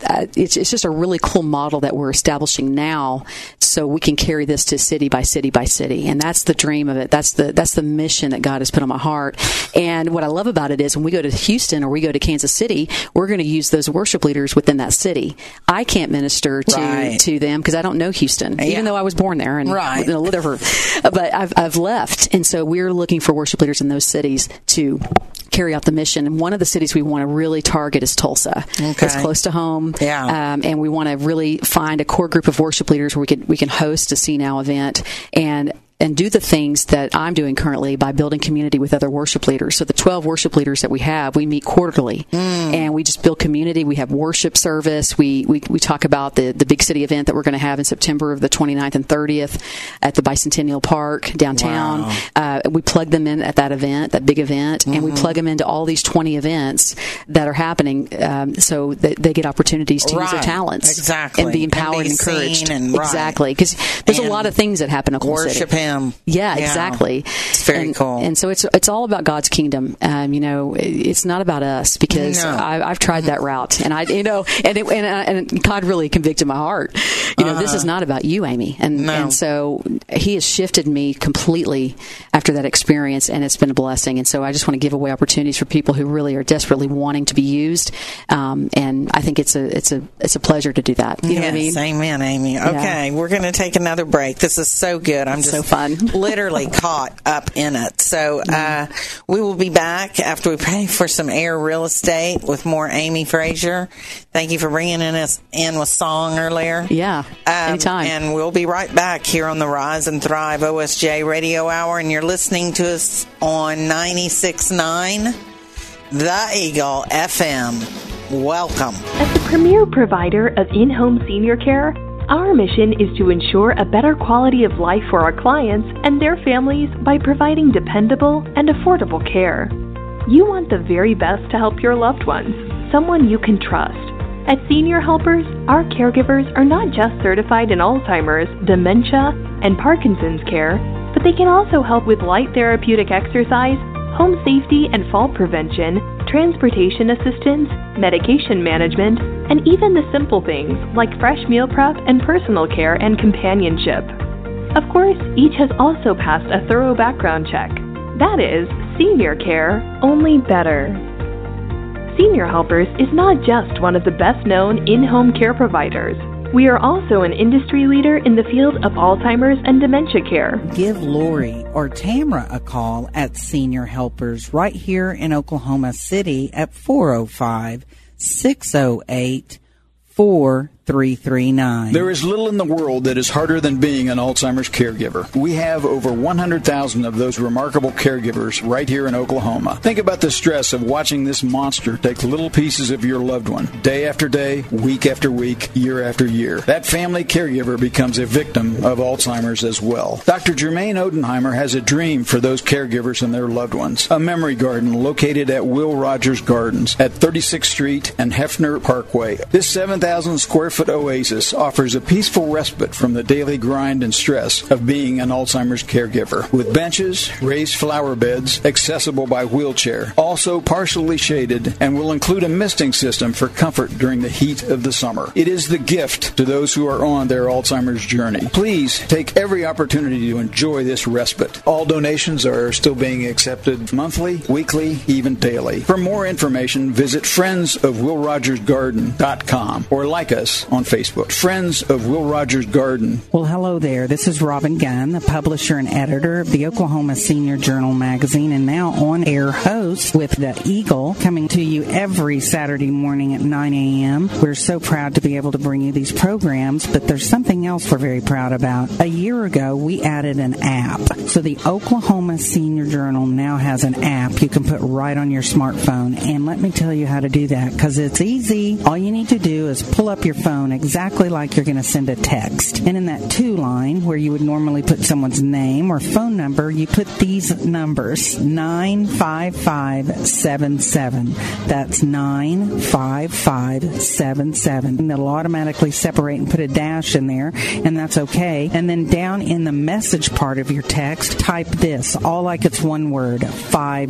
B: uh, it's it's just a really cool model that we're establishing now, so we can carry this to city by city by city, and that's the dream of it. That's the that's the mission that God has put on my heart. And what I love about it is when we go to Houston or we go to Kansas City, we're going to use those worship leaders within that city. I can't minister to
A: Right.
B: to them because I don't know Houston,
A: Yeah.
B: even though I was born there and
A: Right.
B: whatever. But I've I've left, and so we're looking for worship leaders in those cities to carry out the mission. And one of the cities we want to really target is Tulsa.
A: Okay.
B: It's close to home.
A: Yeah.
B: Um, and we want to really find a core group of worship leaders where we can we can host a CNOW event. And and do the things that I'm doing currently by building community with other worship leaders. So the 12 worship leaders that we have, we meet quarterly and we just build community. We have worship service. We, we, we talk about the, the big city event that we're going to have in September of the 29th and 30th at the Bicentennial Park downtown. Uh, we plug them in at that event, that big event, and we plug them into all these 20 events that are happening um, so that they get opportunities to use their talents
A: Exactly.
B: and be
A: And
B: empowered
A: be
B: and encouraged.
A: and- right.
B: exactly. Because there's a lot of things that happen in Oklahoma City.
A: Worship him.
B: Yeah, exactly.
A: It's very
B: and,
A: cool.
B: And so it's it's all about God's kingdom. Um, you know, it's not about us because
A: No.
B: I, I've tried that route, and I, you know, and it, and, uh, and God really convicted my heart. You know, this is not about you, Amy, and
A: Uh-huh. No.
B: and so He has shifted me completely after that experience, and it's been a blessing. And so I just want to give away opportunities for people who really are desperately wanting to be used. Um, and I think it's a it's a it's a pleasure to do that. You know what I mean?
A: Amen, Amy. Okay, we're going to take another break. This is so good. I'm just
B: so fun. *laughs*
A: literally caught up in it. So uh, we will be back after we pay for some air real estate with more Amy Frazier. Thank you for bringing in us in with song earlier.
B: Yeah,
A: Um,
B: anytime.
A: And we'll be right back here on the Rise and Thrive OSJ Radio Hour, and you're listening to us on 96.9 The Eagle FM. Welcome.
I: As the premier provider of in home senior care, our mission is to ensure a better quality of life for our clients and their families by providing dependable and affordable care. You want the very best to help your loved ones, someone you can trust. At Senior Helpers, our caregivers are not just certified in Alzheimer's, dementia, and Parkinson's care, but they can also help with light therapeutic exercise, home safety and fall prevention, transportation assistance, medication management, and even the simple things like fresh meal prep and personal care and companionship. Of course, each has also passed a thorough background check. That is, senior care, only better. Senior Helpers is not just one of the best known in home care providers. We are also an industry leader in the field of Alzheimer's and dementia care.
J: Give Lori or Tamra a call at Senior Helpers right here in Oklahoma City at 405 608
A: 339.
K: There is little in the world that is harder than being an Alzheimer's caregiver. We have over 100,000 of those remarkable caregivers right here in Oklahoma. Think about the stress of watching this monster take little pieces of your loved one day after day, week after week, year after year. That family caregiver becomes a victim of Alzheimer's as well. Dr. Germaine Odenheimer has a dream for those caregivers and their loved ones. A memory garden located at Will Rogers Gardens at 36th Street and Hefner Parkway. This 7,000 square foot oasis offers a peaceful respite from the daily grind and stress of being an Alzheimer's caregiver. With benches, raised flower beds, accessible by wheelchair, also partially shaded, and will include a misting system for comfort during the heat of the summer. It is the gift to those who are on their Alzheimer's journey. Please take every opportunity to enjoy this respite. All donations are still being accepted monthly, weekly, even daily. For more information, visit friendsofwillrogersgarden.com or like us on Facebook. Friends of Will Rogers Garden.
A: Well, hello there. This is Robin Gunn, the publisher and editor of the Oklahoma Senior Journal magazine and now on air host with the Eagle coming to you every Saturday morning at 9 a.m. We're so proud to be able to bring you these programs, but there's something else we're very proud about. A year ago, we added an app. So the Oklahoma Senior Journal now has an app you can put right on your smartphone. And let me tell you how to do that because it's easy. All you need to do is pull up your phone exactly like you're going to send a text. And in that to line where you would normally put someone's name or phone number, you put these numbers 95577. That's 95577. And it'll automatically separate and put a dash in there, and that's okay. And then down in the message part of your text, type this, all like it's one word 50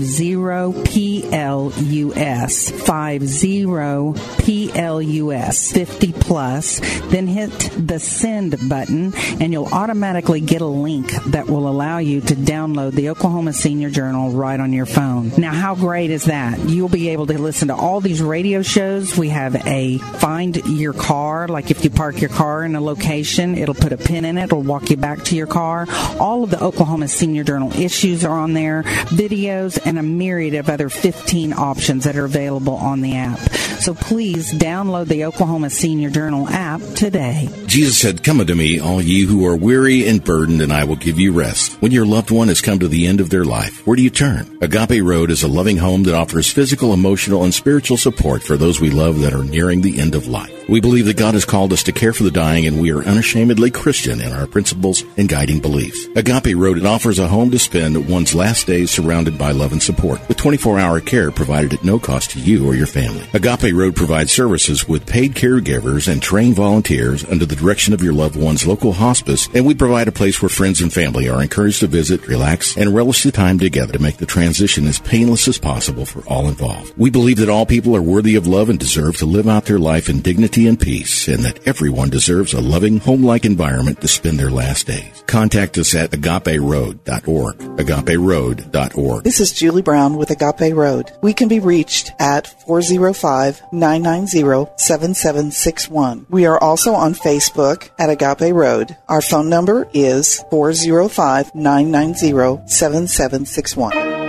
A: PLUS. 50 PLUS. 50 plus. Then hit the send button, and you'll automatically get a link that will allow you to download the Oklahoma Senior Journal right on your phone. Now, how great is that? You'll be able to listen to all these radio shows. We have a find your car, like if you park your car in a location, it'll put a pin in it, it'll walk you back to your car. All of the Oklahoma Senior Journal issues are on there, videos, and a myriad of other 15 options that are available on the app. So please download the Oklahoma Senior Journal app today.
L: Jesus said, Come unto me, all ye who are weary and burdened, and I will give you rest. When your loved one has come to the end of their life, where do you turn? Agape Road is a loving home that offers physical, emotional, and spiritual support for those we love that are nearing the end of life. We believe that God has called us to care for the dying, and we are unashamedly Christian in our principles and guiding beliefs. Agape Road offers a home to spend one's last days surrounded by love and support, with 24-hour care provided at no cost to you or your family. Agape Road provides services with paid caregivers and trained volunteers under the direction of your loved one's local hospice, and we provide a place where friends and family are encouraged to visit, relax, and relish the time together to make the transition as painless as possible for all involved. We believe that all people are worthy of love and deserve to live out their life in dignity and peace, and that everyone deserves a loving, home-like environment to spend their last days. Contact us at agaperoad.org. agaperoad.org.
M: This is Julie Brown with Agape Road. We can be reached at 405-990-7761. We are also on Facebook at Agape Road. Our phone number is 405-990-7761.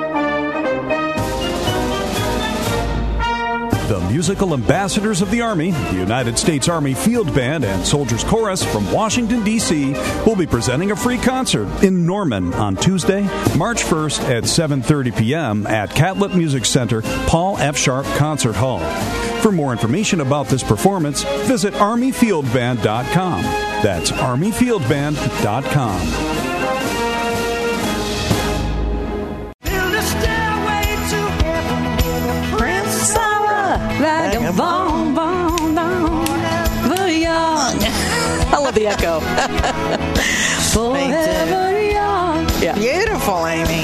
N: The musical ambassadors of the Army, the United States Army Field Band and Soldiers Chorus from Washington, D.C., will be presenting a free concert in Norman on Tuesday, March 1st at 7.30 p.m. at Catlett Music Center, Paul F. Sharp Concert Hall. For more information about this performance, visit ArmyFieldBand.com. That's ArmyFieldBand.com.
B: Vagabond, bon, bon, the young. I love the echo. *laughs* Forever young. Yeah.
O: Beautiful, Amy.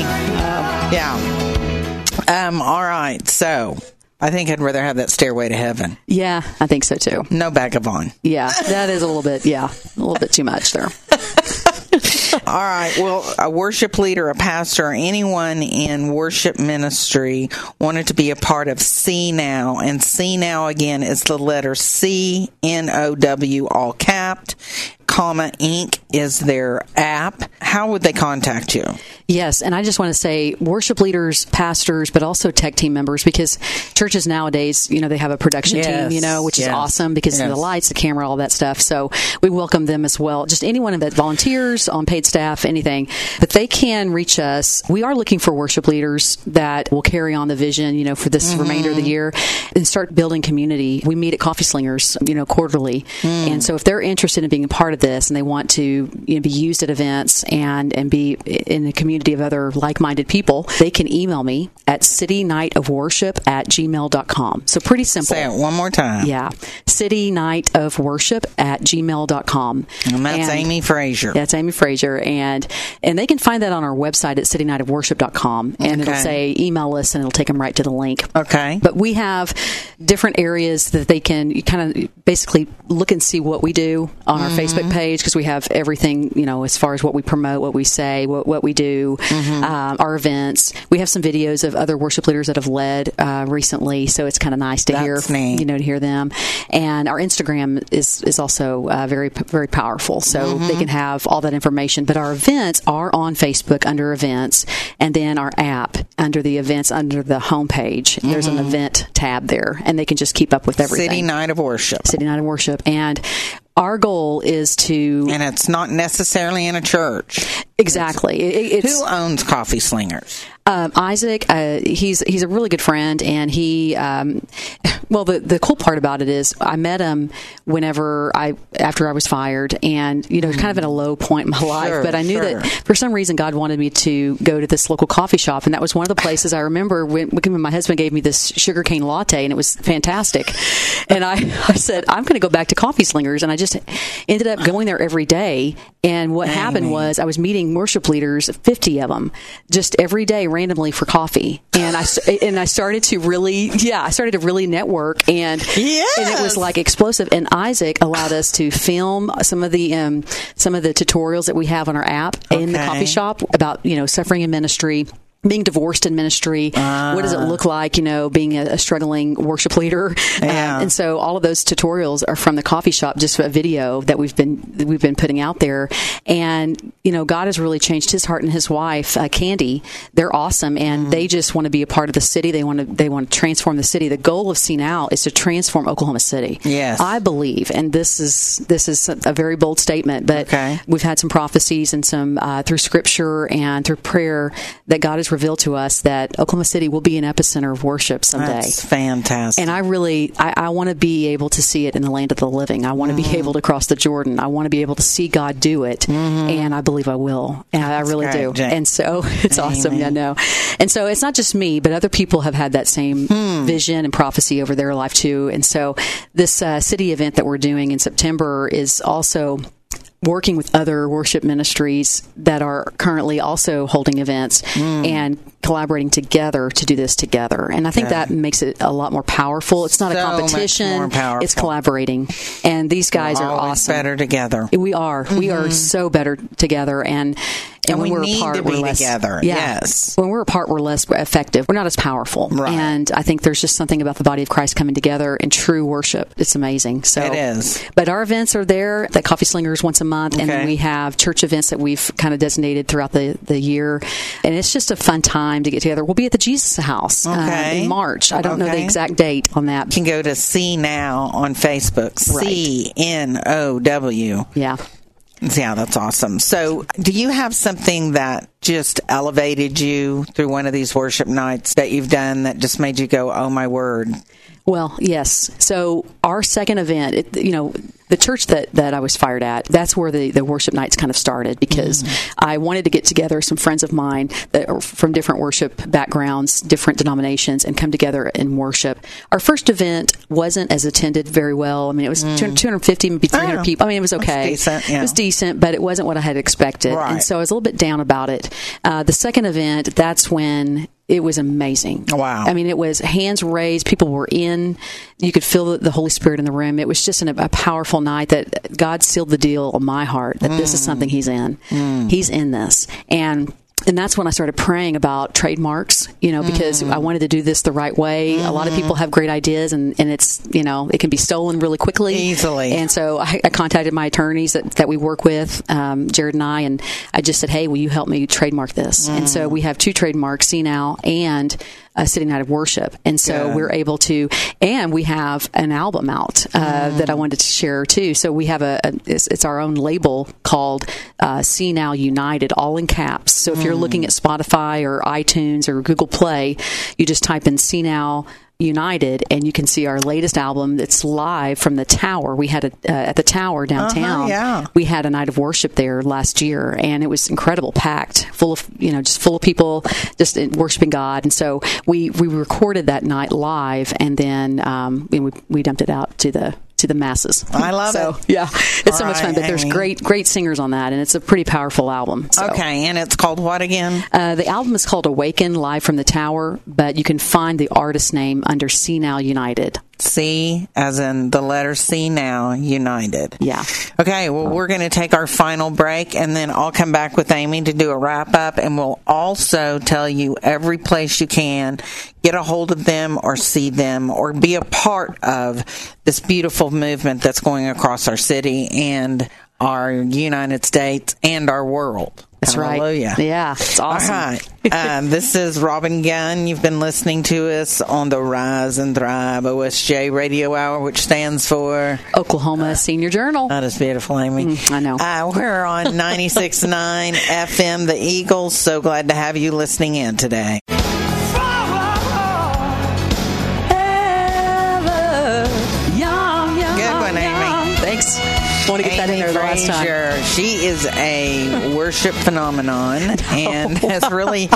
O: yeah. Um, all right. So I think I'd rather have that stairway to heaven.
B: Yeah, I think so too.
O: No vagabond.
B: Yeah, that is a little bit, yeah, a little bit too much there. *laughs*
O: All right. Well, a worship leader, a pastor, or anyone in worship ministry wanted to be a part of CNOW. And CNOW, again, is the letter C N O W, all capped. Comma Inc. is their app. How would they contact you?
B: Yes, and I just want to say worship leaders, pastors, but also tech team members because churches nowadays, you know, they have a production
A: Yes,
B: team, you know, which
A: yes,
B: is awesome because of the lights, the camera, all that stuff. So we welcome them as well. Just anyone that volunteers on paid staff, anything. But they can reach us. We are looking for worship leaders that will carry on the vision, you know, for this
A: Mm-hmm.
B: remainder of the year and start building community. We meet at Coffee Slingers, you know, quarterly.
A: Mm.
B: And so if they're interested in being a part of this and they want to you know, be used at events and, and be in a community of other like-minded people, they can email me at citynightofworship at gmail.com. So pretty simple.
A: Say it one more time.
B: Yeah. City Night of Worship at gmail.com.
A: And that's Amy Frazier.
B: That's Amy Frazier. And and they can find that on our website at citynightofworship.com. And it'll say email us and it'll take them right to the link.
A: Okay.
B: But we have different areas that they can kind of basically look and see what we do on our
A: Mm-hmm.
B: Facebook page because we have everything, you know, as far as what we promote, what we say, what, what we do,
A: Mm-hmm.
B: um, our events. We have some videos of other worship leaders that have led uh, recently, so it's kind of nice to
A: That's
B: hear,
A: neat.
B: you know, to hear them. And our Instagram is is also uh, very very powerful, so
A: Mm-hmm.
B: they can have all that information. But our events are on Facebook under events, and then our app under the events under the homepage. There's an event tab there, and they can just keep up with everything.
A: Mm-hmm. City Night of Worship.
B: City Night of Worship, and our goal is to
A: And it's not necessarily in a church.
B: exactly. It, it's
A: Who owns Coffee Slingers?
B: Um, Isaac, uh, he's he's a really good friend, and he, um, *laughs* well, the the cool part about it is I met him whenever I after I was fired, and you know, kind of at a low point in my life,
A: Sure,
B: but I knew
A: sure.
B: that for some reason God wanted me to go to this local coffee shop, and that was one of the places I remember when, when my husband gave me this sugarcane latte, and it was fantastic, and I I said I'm going to go back to Coffee Slingers, and I just ended up going there every day, and what happened was I was meeting worship leaders, 50 of them, just every day randomly for coffee. And I and I started to really, yeah, I started to really network, and and it was like explosive. And Isaac allowed us to film some of the um, some of the tutorials that we have on our app in the coffee shop about you know suffering in ministry. Being divorced in ministry, what does it look like? You know, being a, a struggling worship leader,
A: Yeah.
B: Um, and so all of those tutorials are from the coffee shop, just a video that we've been that we've been putting out there. And you know, God has really changed his heart and his wife, uh, Candy. They're awesome, and they just want to be a part of the city. They want to they want to transform the city. The goal of CNOW is to transform Oklahoma City.
A: Yes.
B: I believe, and this is this is a very bold statement, but
A: Okay.
B: we've had some prophecies and some uh, through Scripture and through prayer that God revealed to us that Oklahoma City will be an epicenter of worship someday.
A: That's fantastic.
B: And I really, I, I want to be able to see it in the land of the living. I want to
A: Mm-hmm.
B: be able to cross the Jordan. I want to be able to see God do it, and I believe I will. And I really
A: Mm-hmm. great,
B: do.
A: Jane.
B: And so *laughs* it's awesome.
A: Amen.
B: I know. And so it's not just me, but other people have had that same
A: Hmm.
B: vision and prophecy over their life too. And so this uh, city event that we're doing in September is also working with other worship ministries that are currently also holding events
A: Hmm.
B: and collaborating together to do this together. And I think that makes it a lot more powerful. It's not a
A: So much
B: competition. It's collaborating. And these guys
A: We're
B: are awesome.
A: better together.
B: We are. We are so better together and and, when
A: we
B: are
A: need
B: apart,
A: to
B: we're less,
A: together,
B: Yeah.
A: yes.
B: When we're apart, we're less effective. We're not as powerful.
A: Right.
B: And I think there's just something about the body of Christ coming together in true worship. It's amazing. So
A: It is.
B: But our events are there. The Coffee Slingers once a month, and then we have church events that we've kind of designated throughout the, the year. And it's just a fun time to get together. We'll be at the Jesus House uh, in March. I don't know the exact date on that.
A: You can go to See Now on Facebook. C N O W.
B: Yeah.
A: Yeah, that's awesome. So, do you have something that just elevated you through one of these worship nights that you've done that just made you go, "Oh my word"?
B: Well, yes. So our second event, it, you know, the church that, that I was fired at, that's where the, the worship nights kind of started because mm-hmm. I wanted to get together some friends of mine that are from different worship backgrounds, different denominations, and come together and worship. Our first event wasn't as attended very well. I mean, it was 200 mm. 250, maybe 300
A: Oh,
B: people. I mean, it was okay.
A: decent, yeah.
B: It was decent, but it wasn't what I had expected.
A: Right.
B: And so I was a little bit down about it. Uh, the second event, that's when it was amazing.
A: Wow.
B: I mean, it was hands raised. People were in. You could feel the, Holy Spirit in the room. It was just an, a powerful night that God sealed the deal on my heart that this is something He's in. He's in this. And and that's when I started praying about trademarks, you know, because
A: Mm.
B: I wanted to do this the right way. A lot of people have great ideas, and, and it's, you know, it can be stolen really quickly.
A: Easily.
B: And so I, I contacted my attorneys that, that we work with, um, Jared and I, and I just said, hey, will you help me trademark this? And
A: Mm.
B: so we have two trademarks, CNOW and uh, City Night of Worship. And so
A: Good.
B: we're able to, and we have an album out uh,
A: Mm.
B: that I wanted to share too. So we have a, a it's, it's our own label called uh, CNOW United, all in caps. So if you're
A: Mm.
B: looking at Spotify or iTunes or Google Play, you just type in CNOW. United, and you can see our latest album that's live from the Tower. We had it uh, at the Tower downtown.
A: Uh-huh, yeah.
B: We had a night of worship there last year, and it was incredible, packed, full of you know, just full of people, just uh, worshiping God. And so we we recorded that night live, and then um, we we dumped it out to the to the masses.
A: I love
B: so,
A: it.
B: Yeah, it's so
A: All
B: much fun.
A: right,
B: But there's great great singers on that, and it's a pretty powerful album. So.
A: Okay, and it's called what again?
B: Uh, the album is called Awaken Live from the Tower, but you can find the artist name under CNOW United.
A: C, as in the letter C now, United.
B: Yeah.
A: Okay, well, we're going to take our final break and then I'll come back with Amy to do a wrap up and we'll also tell you every place you can get a hold of them or see them or be a part of this beautiful movement that's going across our city and our United States and our world.
B: That's right.
A: Hallelujah.
B: Yeah, it's awesome.
A: All right. Uh, *laughs* this is Robin Gunn. You've been listening to us on the Rise and Thrive OSJ Radio Hour, which stands for
B: Oklahoma Senior Journal.
A: That is beautiful, Amy.
B: Mm, I know.
A: Uh, we're on *laughs* 96.9 FM, The Eagles. So glad to have you listening in today.
B: Want to get that in
A: Amy
B: there the last time.
A: She is a worship phenomenon and *laughs* has really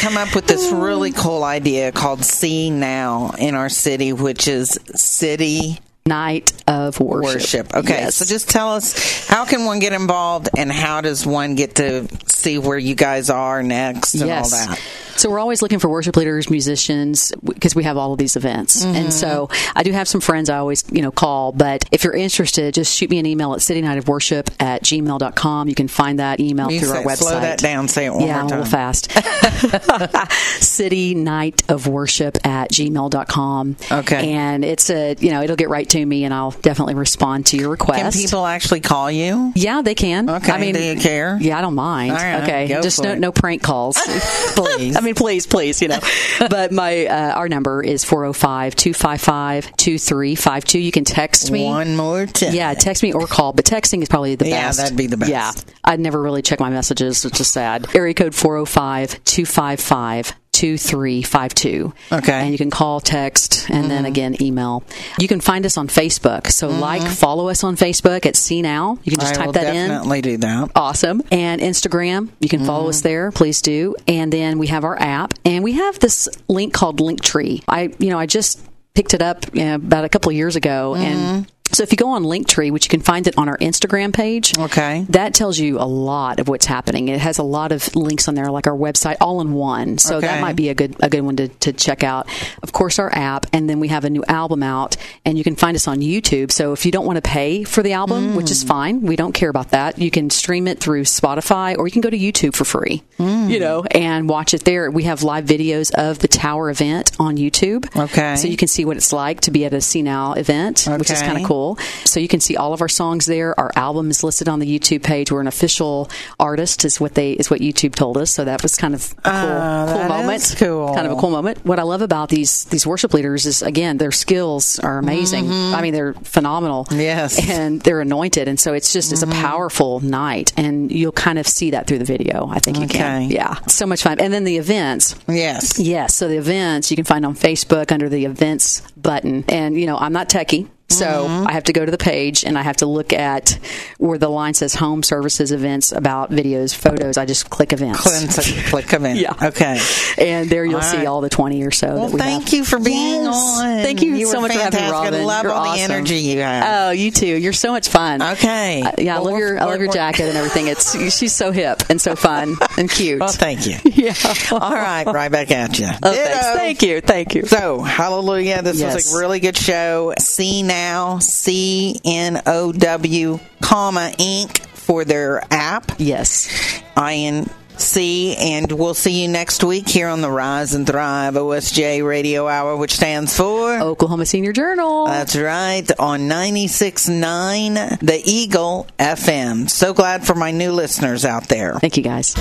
A: come up with this really cool idea called CNOW in our city, which is City
B: Night of Worship.
A: Okay,
B: Yes.
A: so just tell us how can one get involved and how does one get to see where you guys are next and
B: yes.
A: all that?
B: So we're always looking for worship leaders, musicians, because we have all of these events.
A: Mhm.
B: And so I do have some friends I always, you know, call. But if you're interested, just shoot me an email at citynightofworship at gmail.com. You can find that email
A: You
B: through
A: say-
B: our website.
A: slow that down, say it one time.
B: yeah,
A: more
B: a little fast. *laughs* City Night of Worship at gmail.com.
A: Okay.
B: And it's a, you know, it'll get right to me and I'll definitely respond to your request.
A: Can people actually call you?
B: Yeah, they can.
A: Okay,
B: I mean,
A: do you care?
B: Yeah, I don't mind.
A: All right,
B: okay,
A: go
B: just
A: for
B: no,
A: it.
B: no prank calls, *laughs*
A: please.
B: I mean, please, please, you know. *laughs* but my uh, our number is 405-255-2352. You can text me
A: One more time.
B: Yeah, text me or call, but texting is probably the
A: Yeah,
B: best.
A: Yeah, that'd be the best.
B: Yeah, I'd never really check my messages, which is sad. Area code 405-255. 2352.
A: Okay.
B: And you can call, text, and then mm-hmm. again, email. You can find us on Facebook. So, mm-hmm. like, follow us on Facebook at CNOW. You can just
A: I
B: type that in.
A: definitely do that.
B: Awesome. And Instagram, you can follow us mm-hmm. there. Please do. And then we have our app, and we have this link called Linktree. I, you know, I just picked it up you know, about a couple of years ago, and so if you go on Linktree, which you can find it on our Instagram page,
A: okay,
B: that tells you a lot of what's happening. It has a lot of links on there, like our website, all in one. So
A: Okay.
B: that might be a good a good one to, to check out. Of course, our app, and then we have a new album out, and you can find us on YouTube. So if you don't want to pay for the album, which is mm. fine, we don't care about that. You can stream it through Spotify, or you can go to YouTube for free. Mm. You know, and watch it there. We have live videos of the Tower event on YouTube.
A: Okay.
B: So you can see what it's like to be at a CNOW event, which is kind of cool. So you can see all of our songs there. Our album is listed on the YouTube page. We're an official artist, is what they is what YouTube told us. So that was kind of a cool,
A: Ah,
B: cool moment.
A: cool.
B: Kind of a cool moment. What I love about these these worship leaders is again their skills are amazing. I mean they're phenomenal.
A: Mm-hmm. Yes. Mm-hmm. *laughs*
B: and they're anointed, and so it's just it's a powerful night, and you'll kind of see that through the video. I think you can. Yeah, so much fun. And then the events.
A: Yes.
B: Yes. So the events you can find on Facebook under the events button. And, you know, I'm not techie. So
A: Mm-hmm.
B: I have to go to the page and I have to look at where the line says home services events about videos, photos. I just click events.
A: Click, click *laughs* event.
B: Yeah.
A: Okay.
B: And there you'll
A: All
B: see
A: right.
B: all the 20 or so
A: Well,
B: that we
A: thank
B: have.
A: you for being
B: Yes.
A: on.
B: Thank you,
A: You
B: so much for having me,
A: fantastic. I love
B: You're
A: all the energy you have.
B: Oh, you too. You're so much fun.
A: Okay.
B: Uh, yeah, I love your I love your jacket and everything. It's she's so hip and so fun and cute.
A: Well, thank you. *laughs*
B: yeah.
A: All right, right back at you.
B: Oh. Thank you. Thank you.
A: So, hallelujah. This was a really good show. CNOW, C N O W, comma, Inc. for their app.
B: Yes.
A: I N C, and we'll see you next week here on the Rise and Thrive OSJ Radio Hour, which stands for
B: Oklahoma Senior Journal.
A: That's right, on 96.9 The Eagle FM. So glad for my new listeners out there.
B: Thank you, guys.